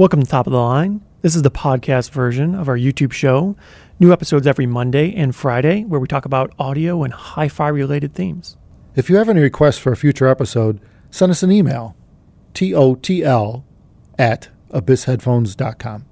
Welcome to Top of the Line. This is the podcast version of our YouTube show. New episodes every Monday and Friday where we talk about audio and hi fi related themes. If you have any requests for a future episode, send us an email totl at abyssheadphones.com.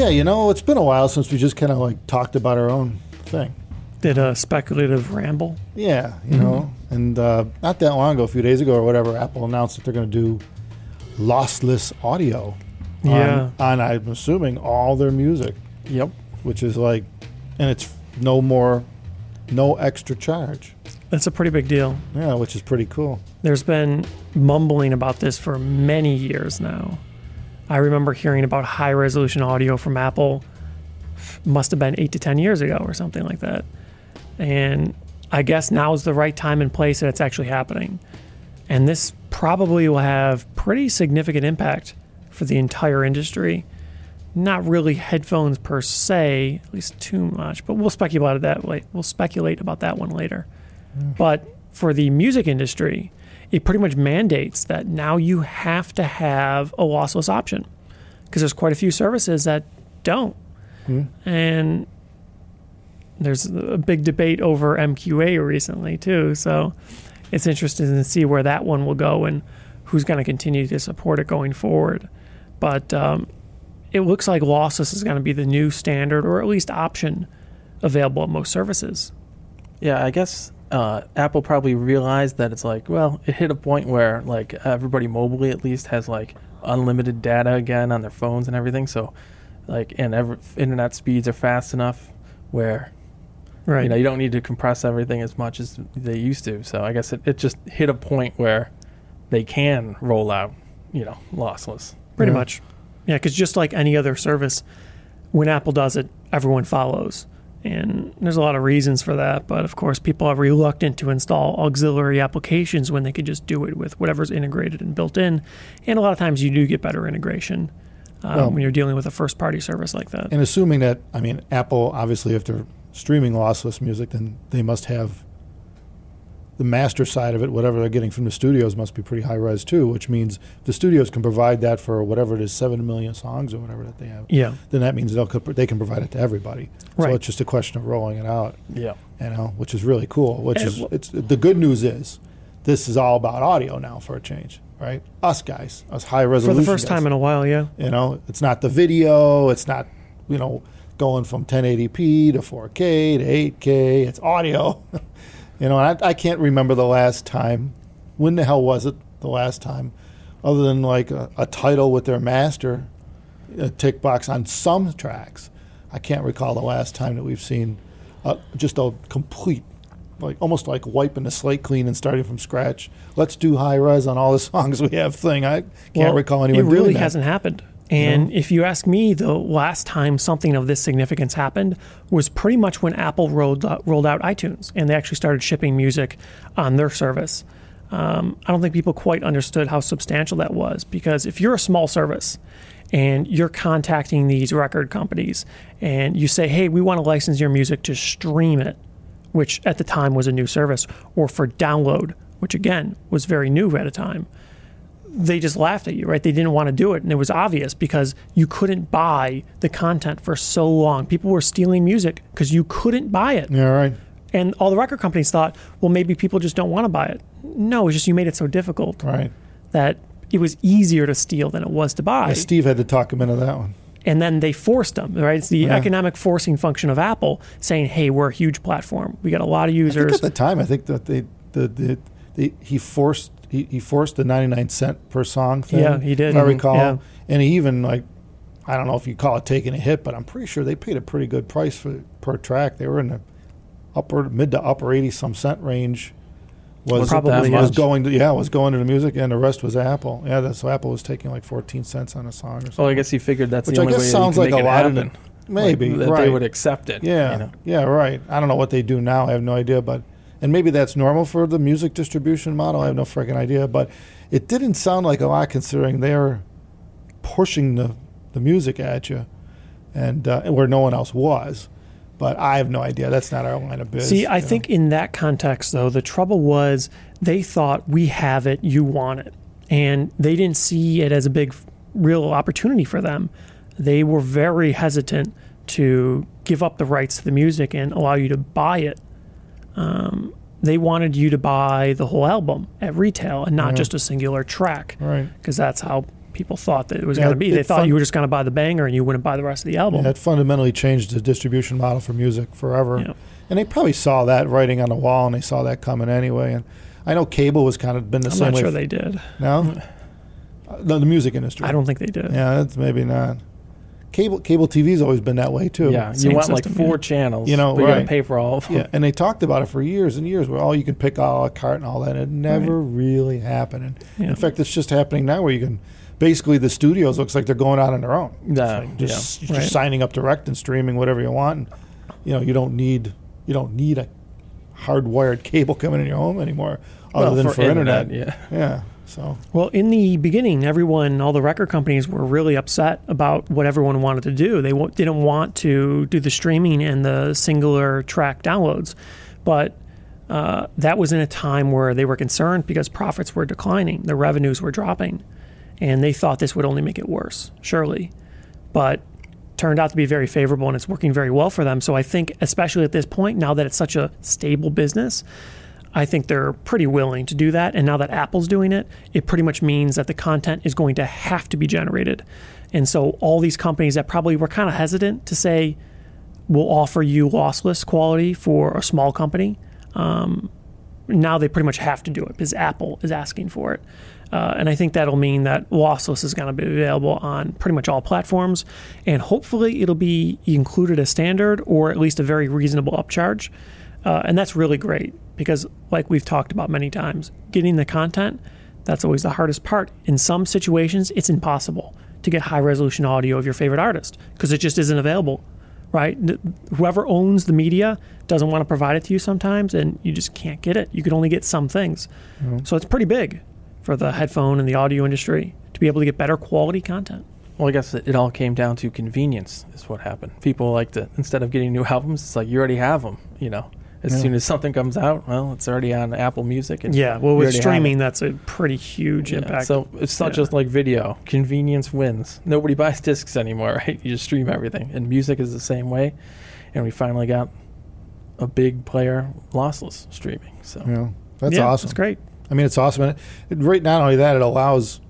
yeah, you know, it's been a while since we just kind of like talked about our own thing. Did a speculative ramble. Yeah, you know, and uh, not that long ago, a few days ago or whatever, Apple announced that they're going to do lossless audio. on- Yeah. On, I'm assuming all their music, Yep. which is like, and it's no more, no extra charge. That's a pretty big deal. Yeah, which is pretty cool. There's been mumbling about this for many years now. I remember hearing about high resolution audio from Apple, must have been eight to 10 years ago or something like that. And I guess now is the right time and place that it's actually happening. And this probably will have pretty significant impact for the entire industry. Not really headphones per se, at least too much, but we'll speculate about that. We'll speculate about that one later. Hmm. But for the music industry, it pretty much mandates that now you have to have a lossless option because there's quite a few services that don't. And there's a big debate over MQA recently too. So it's interesting to see where that one will go and who's going to continue to support it going forward. But um, it looks like lossless is going to be the new standard or at least option available at most services. Yeah, I guess uh, Apple probably realized that it's like, well, it hit a point where like everybody mobily at least has like unlimited data again on their phones and everything. So, like, and ever, internet speeds are fast enough where Right. you know you don't need to compress everything as much as they used to. So I guess it, it just hit a point where they can roll out, you know, lossless. Pretty Yeah. much. Yeah, because just like any other service, when Apple does it, everyone follows. And there's a lot of reasons for that. But of course, people are reluctant to install auxiliary applications when they could just do it with whatever's integrated and built in. And a lot of times you do get better integration um, Well- when you're dealing with a first party service like that. And assuming that, I mean, Apple, obviously, if they're streaming lossless music, then they must have the master side of it, whatever they're getting from the studios, must be pretty high res too, which means the studios can provide that for whatever it is, 7 million songs or whatever that they have. Yeah. Then that means they'll, they can provide it to everybody. Right. So it's just a question of rolling it out, Yeah. you know, which is really cool. Which And is it's the good news is this is all about audio now for a change, right? Us guys, us high resolution. For the first guys. time in a while, yeah. You know, it's not the video. It's not, you know, going from 1080p to 4K to 8K. It's audio. you know, I, I can't remember the last time. When the hell was it the last time? Other than like a, a title with their master, a tick box on some tracks. I can't recall the last time that we've seen uh, just a complete, like almost like wiping the slate clean and starting from scratch. Let's do high res on all the songs we have thing. I can't Well, recall anyone It really hasn't happened. And if you ask me, the last time something of this significance happened was pretty much when Apple rolled out, rolled out iTunes and they actually started shipping music on their service. Um, I don't think people quite understood how substantial that was because if you're a small service and you're contacting these record companies and you say, hey, we want to license your music to stream it, which at the time was a new service, or for download, which again was very new at a time they just laughed at you, right? They didn't want to do it. And it was obvious because you couldn't buy the content for so long. People were stealing music because you couldn't buy it. Yeah, right. And all the record companies thought, well, maybe people just don't want to buy it. No, it's just you made it so difficult Right. that it was easier to steal than it was to buy. Yeah, Steve had to talk him into that one. And then they forced them, right? It's the Yeah. economic forcing function of Apple saying, hey, we're a huge platform. We got a lot of users. at the time, I think that they, the, the, the he forced he, he forced the ninety nine cent per song thing. Yeah, he did. If I Mhm. recall, Yeah. and he even like, I don't know if you call it taking a hit, but I'm pretty sure they paid a pretty good price for per track. They were in the upper mid to upper eighty some cent range. Was Was Probably, was, was going to yeah was going to the music and the rest was Apple. Yeah, that's, so Apple was taking like fourteen cents on a song or something. Well, I guess he figured that's Which the I guess way sounds like a lot it of happen. maybe Like, that right. they would accept it. Yeah, you know? yeah, right. I don't know what they do now. I have no idea, but and maybe that's normal for the music distribution model. I have no freaking idea, but it didn't sound like a lot considering they're pushing the the music at you. and uh, where no one else was. But I have no idea. That's not our line of business. See, I think in that context, though, the trouble was they thought we have it, you want it. And they didn't see it as a big, real opportunity for them. They were very hesitant to give up the rights to the music and allow you to buy it. Um, they wanted you to buy the whole album at retail and not Yeah. just a singular track, right. because that's how people thought that it was Yeah, going to be. They thought fun- you were just going to buy the banger and you wouldn't buy the rest of the album. Yeah, it fundamentally changed the distribution model for music forever. Yeah. And they probably saw that writing on the wall, and they saw that coming anyway. And I know cable was kind of been the I'm same not way. sure f- they did. no, Uh, no, the music industry. I don't think they did. Yeah, that's maybe not. Cable cable TV's always been that way too. Yeah, Same you want system, like four yeah. channels. You know, but you gotta pay for all of them. Yeah, and they talked about it for years and years, where all you can pick all a cart and all that. And It never really happened. And Yeah. In fact, it's just happening now, where you can basically the studios looks like they're going out on their own. Yeah, like just, you're Right. signing up direct and streaming whatever you want. And, you know, you don't need you don't need a hardwired cable coming in your home anymore, other Well, than for, internet. Yeah. Yeah. So Well, in the beginning, everyone, all the record companies were really upset about what everyone wanted to do. They w- didn't want to do the streaming and the singular track downloads. But uh, that was in a time where they were concerned because profits were declining, the revenues were dropping. And they thought this would only make it worse, surely. But turned out to be very favorable and it's working very well for them. So I think, especially at this point, now that it's such a stable business, I think they're pretty willing to do that. And now that Apple's doing it, it pretty much means that the content is going to have to be generated. And so all these companies that probably were kind of hesitant to say, we'll offer you lossless quality for a small company, um, now they pretty much have to do it because Apple is asking for it. Uh, and I think that'll mean that lossless is going to be available on pretty much all platforms. And hopefully it'll be included as standard or at least a very reasonable upcharge. Uh, and that's really great because, like we've talked about many times, getting the content, that's always the hardest part. In some situations, it's impossible to get high resolution audio of your favorite artist because it just isn't available, right? Whoever owns the media doesn't want to provide it to you sometimes, and you just can't get it. You can only get some things. So it's pretty big for the headphone and the audio industry to be able to get better quality content. Well, I guess it, it all came down to convenience. Is what happened. People like to instead of getting new albums, it's like you already have them. You know, as Yeah. soon as something comes out, well, it's already on Apple Music. And Yeah, well, with streaming, that's a pretty huge Yeah, impact. So it's not Yeah. just like video. Convenience wins. Nobody buys discs anymore, right? You just stream everything. And music is the same way. And we finally got a big player lossless streaming. So you know, that's yeah, awesome. That's great. I mean, it's awesome. And it, it, right, not only that, it allows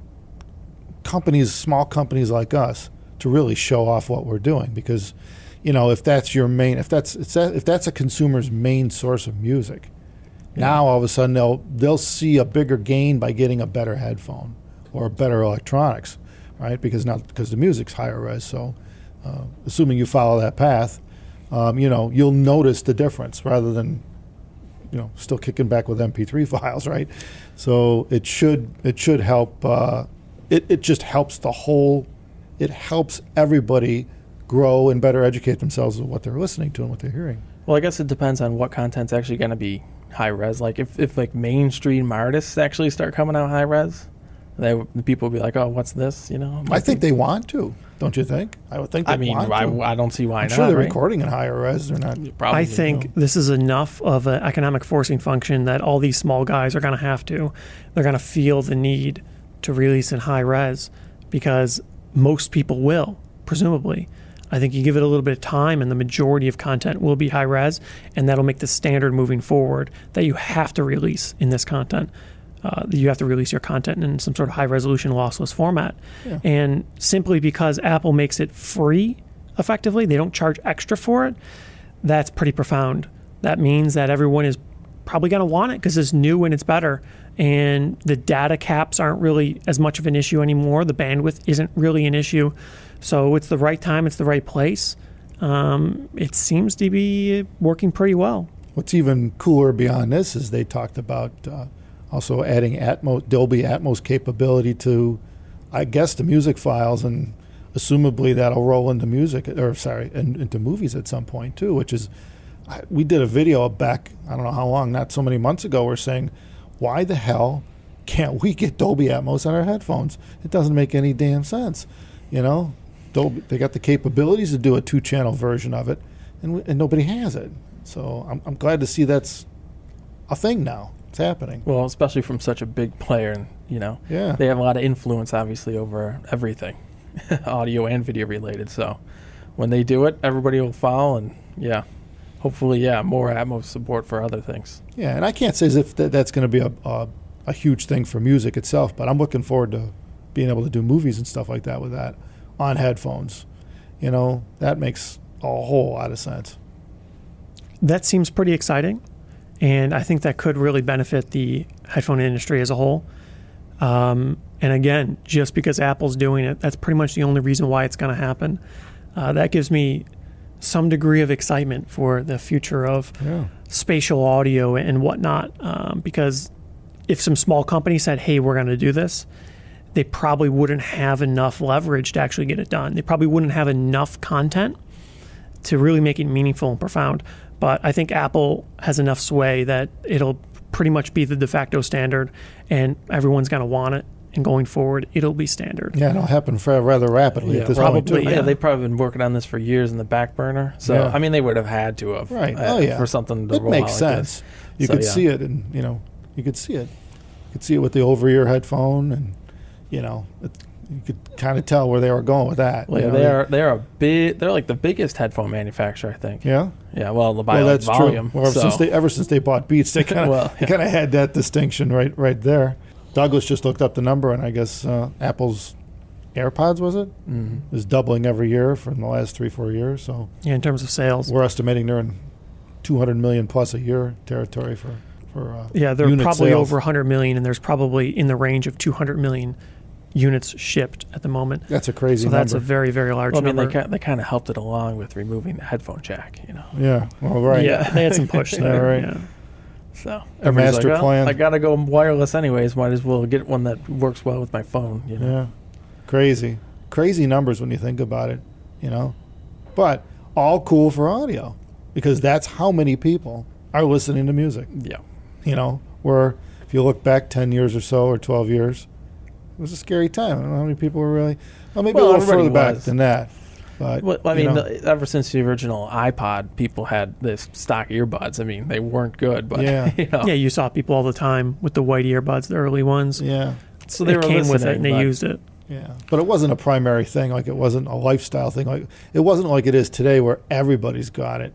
companies, small companies like us, to really show off what we're doing. Because, you know, if that's your main, if that's if that's a consumer's main source of music, now all of a sudden they'll they'll see a bigger gain by getting a better headphone or better electronics, right? Because now because the music's higher res. So, uh, assuming you follow that path, um, you know, you'll notice the difference rather than you know still kicking back with MP3 files, right? So it should it should help. Uh, it it just helps the whole. It helps everybody grow and better educate themselves with what they're listening to and what they're hearing. Well, I guess it depends on what content's actually going to be high res. Like if, if like mainstream artists actually start coming out high res, they the people will be like, "Oh, what's this?" You know. I think they want to, don't you think? I would think. I mean, I. I don't see why I'm not. sure they're right? recording in higher res. They're not. Probably, I think this is enough of an economic forcing function that all these small guys are going to have to. They're going to feel the need to release in high res because most people will, presumably. I think you give it a little bit of time, and the majority of content will be high res, and that'll make the standard moving forward that you have to release in this content. Uh, you have to release your content in some sort of high resolution lossless format. Yeah. And simply because Apple makes it free effectively, they don't charge extra for it, that's pretty profound. That means that everyone is probably going to want it because it's new and it's better. And the data caps aren't really as much of an issue anymore. The bandwidth isn't really an issue. So it's the right time, it's the right place. Um, it seems to be working pretty well. What's even cooler beyond this is they talked about uh, also adding Atmos, Dolby Atmos capability to, I guess, the music files, and assumably that'll roll into music or sorry, in, into movies at some point too. Which is, we did a video back I don't know how long, not so many months ago. We're saying, why the hell can't we get Dolby Atmos on our headphones? It doesn't make any damn sense, you know. Dolby, they got the capabilities to do a two-channel version of it, and, and nobody has it. So I'm, I'm glad to see that's a thing now. It's happening. Well, especially from such a big player, and you know, Yeah. they have a lot of influence, obviously, over everything, audio and video related. So when they do it, everybody will follow, and yeah, hopefully, yeah, more Atmos support for other things. Yeah, and I can't say as if that, that's going to be a, a, a huge thing for music itself, but I'm looking forward to being able to do movies and stuff like that with that on headphones. You know, that makes a whole lot of sense. That seems pretty exciting, and I think that could really benefit the headphone industry as a whole. Um, and again, just because Apple's doing it, that's pretty much the only reason why it's going to happen. Uh, that gives me some degree of excitement for the future of Yeah. spatial audio and whatnot. Um, because if some small company said, "Hey, we're going to do this," they probably wouldn't have enough leverage to actually get it done. They probably wouldn't have enough content to really make it meaningful and profound. But I think Apple has enough sway that it'll pretty much be the de facto standard, and everyone's going to want it. And going forward, it'll be standard. Yeah, it'll happen rather rapidly Yeah, at this probably, point. Too. yeah, Yeah. they've probably been working on this for years in the back burner. So Yeah. I mean, they would have had to have, Right. uh, oh, yeah. for something to it roll makes out like sense. this. You So, could yeah. see it, and you know, you could see it. You could see it with the over-ear headphone, and you know, it, you could kind of tell where they were going with that. Well, you yeah, know, they are they're a bit they're like the biggest headphone manufacturer, I think. Yeah. Yeah, well, the by well, that's volume. true. Well, so. since they ever since they bought Beats, they kind of Well, they kind of had that distinction right right there. Douglas just looked up the number, and I guess uh, Apple's AirPods was it Mhm. is doubling every year for the last three four years. So Yeah, in terms of sales. we're estimating they're in 200 million plus a year territory for for uh, Yeah, they're unit probably sales. over 100 million, and there's probably in the range of 200 million units shipped at the moment. That's a crazy So that's a very, very large Well, I mean, number. they, ki- they kind of helped it along with removing the headphone jack, you know. yeah. Well, right. Yeah, they had some push Yeah, there. right. yeah. So The everybody's master like, "Well, plan." I gotta go wireless anyways. Might as well get one that works well with my phone. You know. Yeah. Crazy. Crazy numbers when you think about it, you know? But all cool for audio because that's how many people are listening to music, Yeah. you know? Where if you look back 10 years or so or 12 years, it was a scary time. I don't know how many people were really, well, maybe Well, a little everybody further back was. than that. But, Well, I you mean, know, the, ever since the original iPod, people had this stock earbuds. I mean, they weren't good, but Yeah. you know. Yeah, you saw people all the time with the white earbuds, the early ones. yeah. So they it were came with it and they used it. Yeah, but it wasn't a primary thing. Like it wasn't a lifestyle thing. Like it wasn't like it is today, where everybody's got it.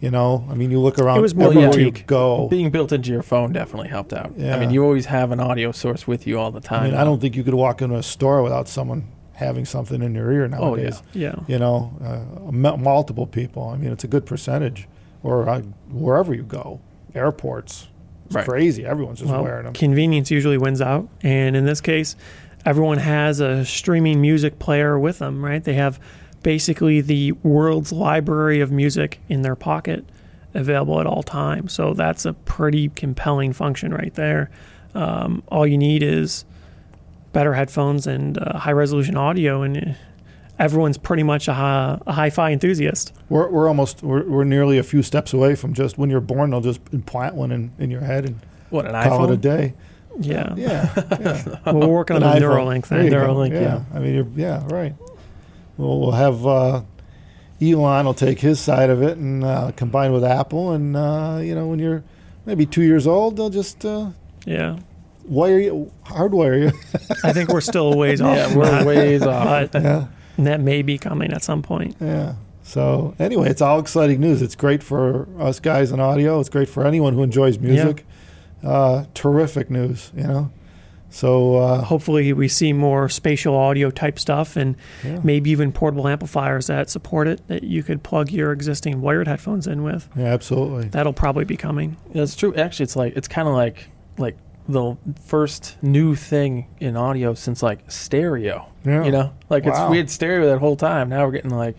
You know, I mean, you look around. It was more everywhere you boutique. go. Being built into your phone definitely helped out. Yeah. I mean, you always have an audio source with you all the time. I mean, I don't think you could walk into a store without someone having something in your ear Oh yeah. nowadays. Yeah. You know, uh, m- multiple people. I mean, it's a good percentage. Or uh, wherever you go, airports. It's Right. crazy. Everyone's just Well, wearing them. convenience usually wins out, and in this case, everyone has a streaming music player with them. Right? They have basically the world's library of music in their pocket, available at all times. So that's a pretty compelling function right there. Um, all you need is better headphones and uh, high resolution audio, and uh, everyone's pretty much a, hi- a hi-fi enthusiast. We're, we're almost we're, we're neurally a few steps away from just when you're born, they'll just implant one in, in your head and What an call it a day. Yeah. Yeah, yeah. Well, we're working on An the iPhone. Neuralink There thing. Neuralink, yeah. I mean, you're, yeah, right. We'll, we'll have uh, Elon will take his side of it and uh, combine with Apple, and uh, you know, when you're maybe two years old, they'll just uh, Yeah. are you, hardwire you. I think we're still a ways off. Yeah, we're that, ways off. But yeah, that may be coming at some point. yeah. So anyway, it's all exciting news. It's great for us guys in audio. It's great for anyone who enjoys music. Uh, terrific news, you know. So uh, Hopefully, we see more spatial audio type stuff and yeah. maybe even portable amplifiers that support it that you could plug your existing wired headphones in with. yeah, absolutely. That'll probably be coming. Yeah, it's true. Actually, it's like it's kind of like like the first new thing in audio since like stereo. Yeah, You know, like Wow. it's we had stereo that whole time. Now we're getting like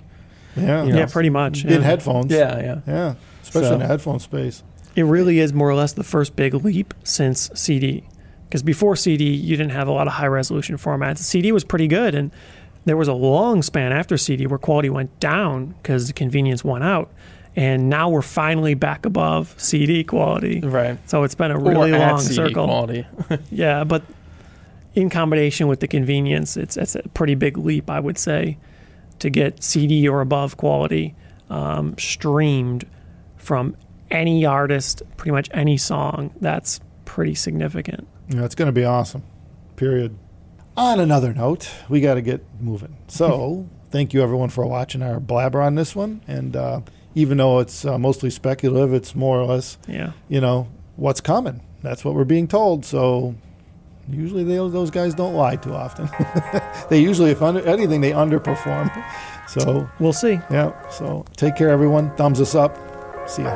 yeah, You Yeah, pretty much. in yeah. headphones. yeah, yeah. Yeah, especially in the headphone space. It really is more or less the first big leap since CD. Because before CD, you didn't have a lot of high resolution formats. CD was pretty good, and there was a long span after CD where quality went down because the convenience won out. And now we're finally back above CD quality. Right. So it's been a really or at long CD circle. quality. Yeah, but in combination with the convenience, it's it's a pretty big leap, I would say, to get CD or above quality um, streamed from any artist, pretty much any song, that's pretty significant. Yeah, it's going to be awesome. Period. On another note, we got to get moving. So, thank you everyone for watching our blabber on this one. And uh, even though it's uh, mostly speculative, it's more or less, Yeah. you know, what's coming. That's what we're being told. So, usually they, those guys don't lie too often. they usually, if under, anything, they underperform. So, We'll see. yeah. So, take care, everyone. Thumbs us up. See ya.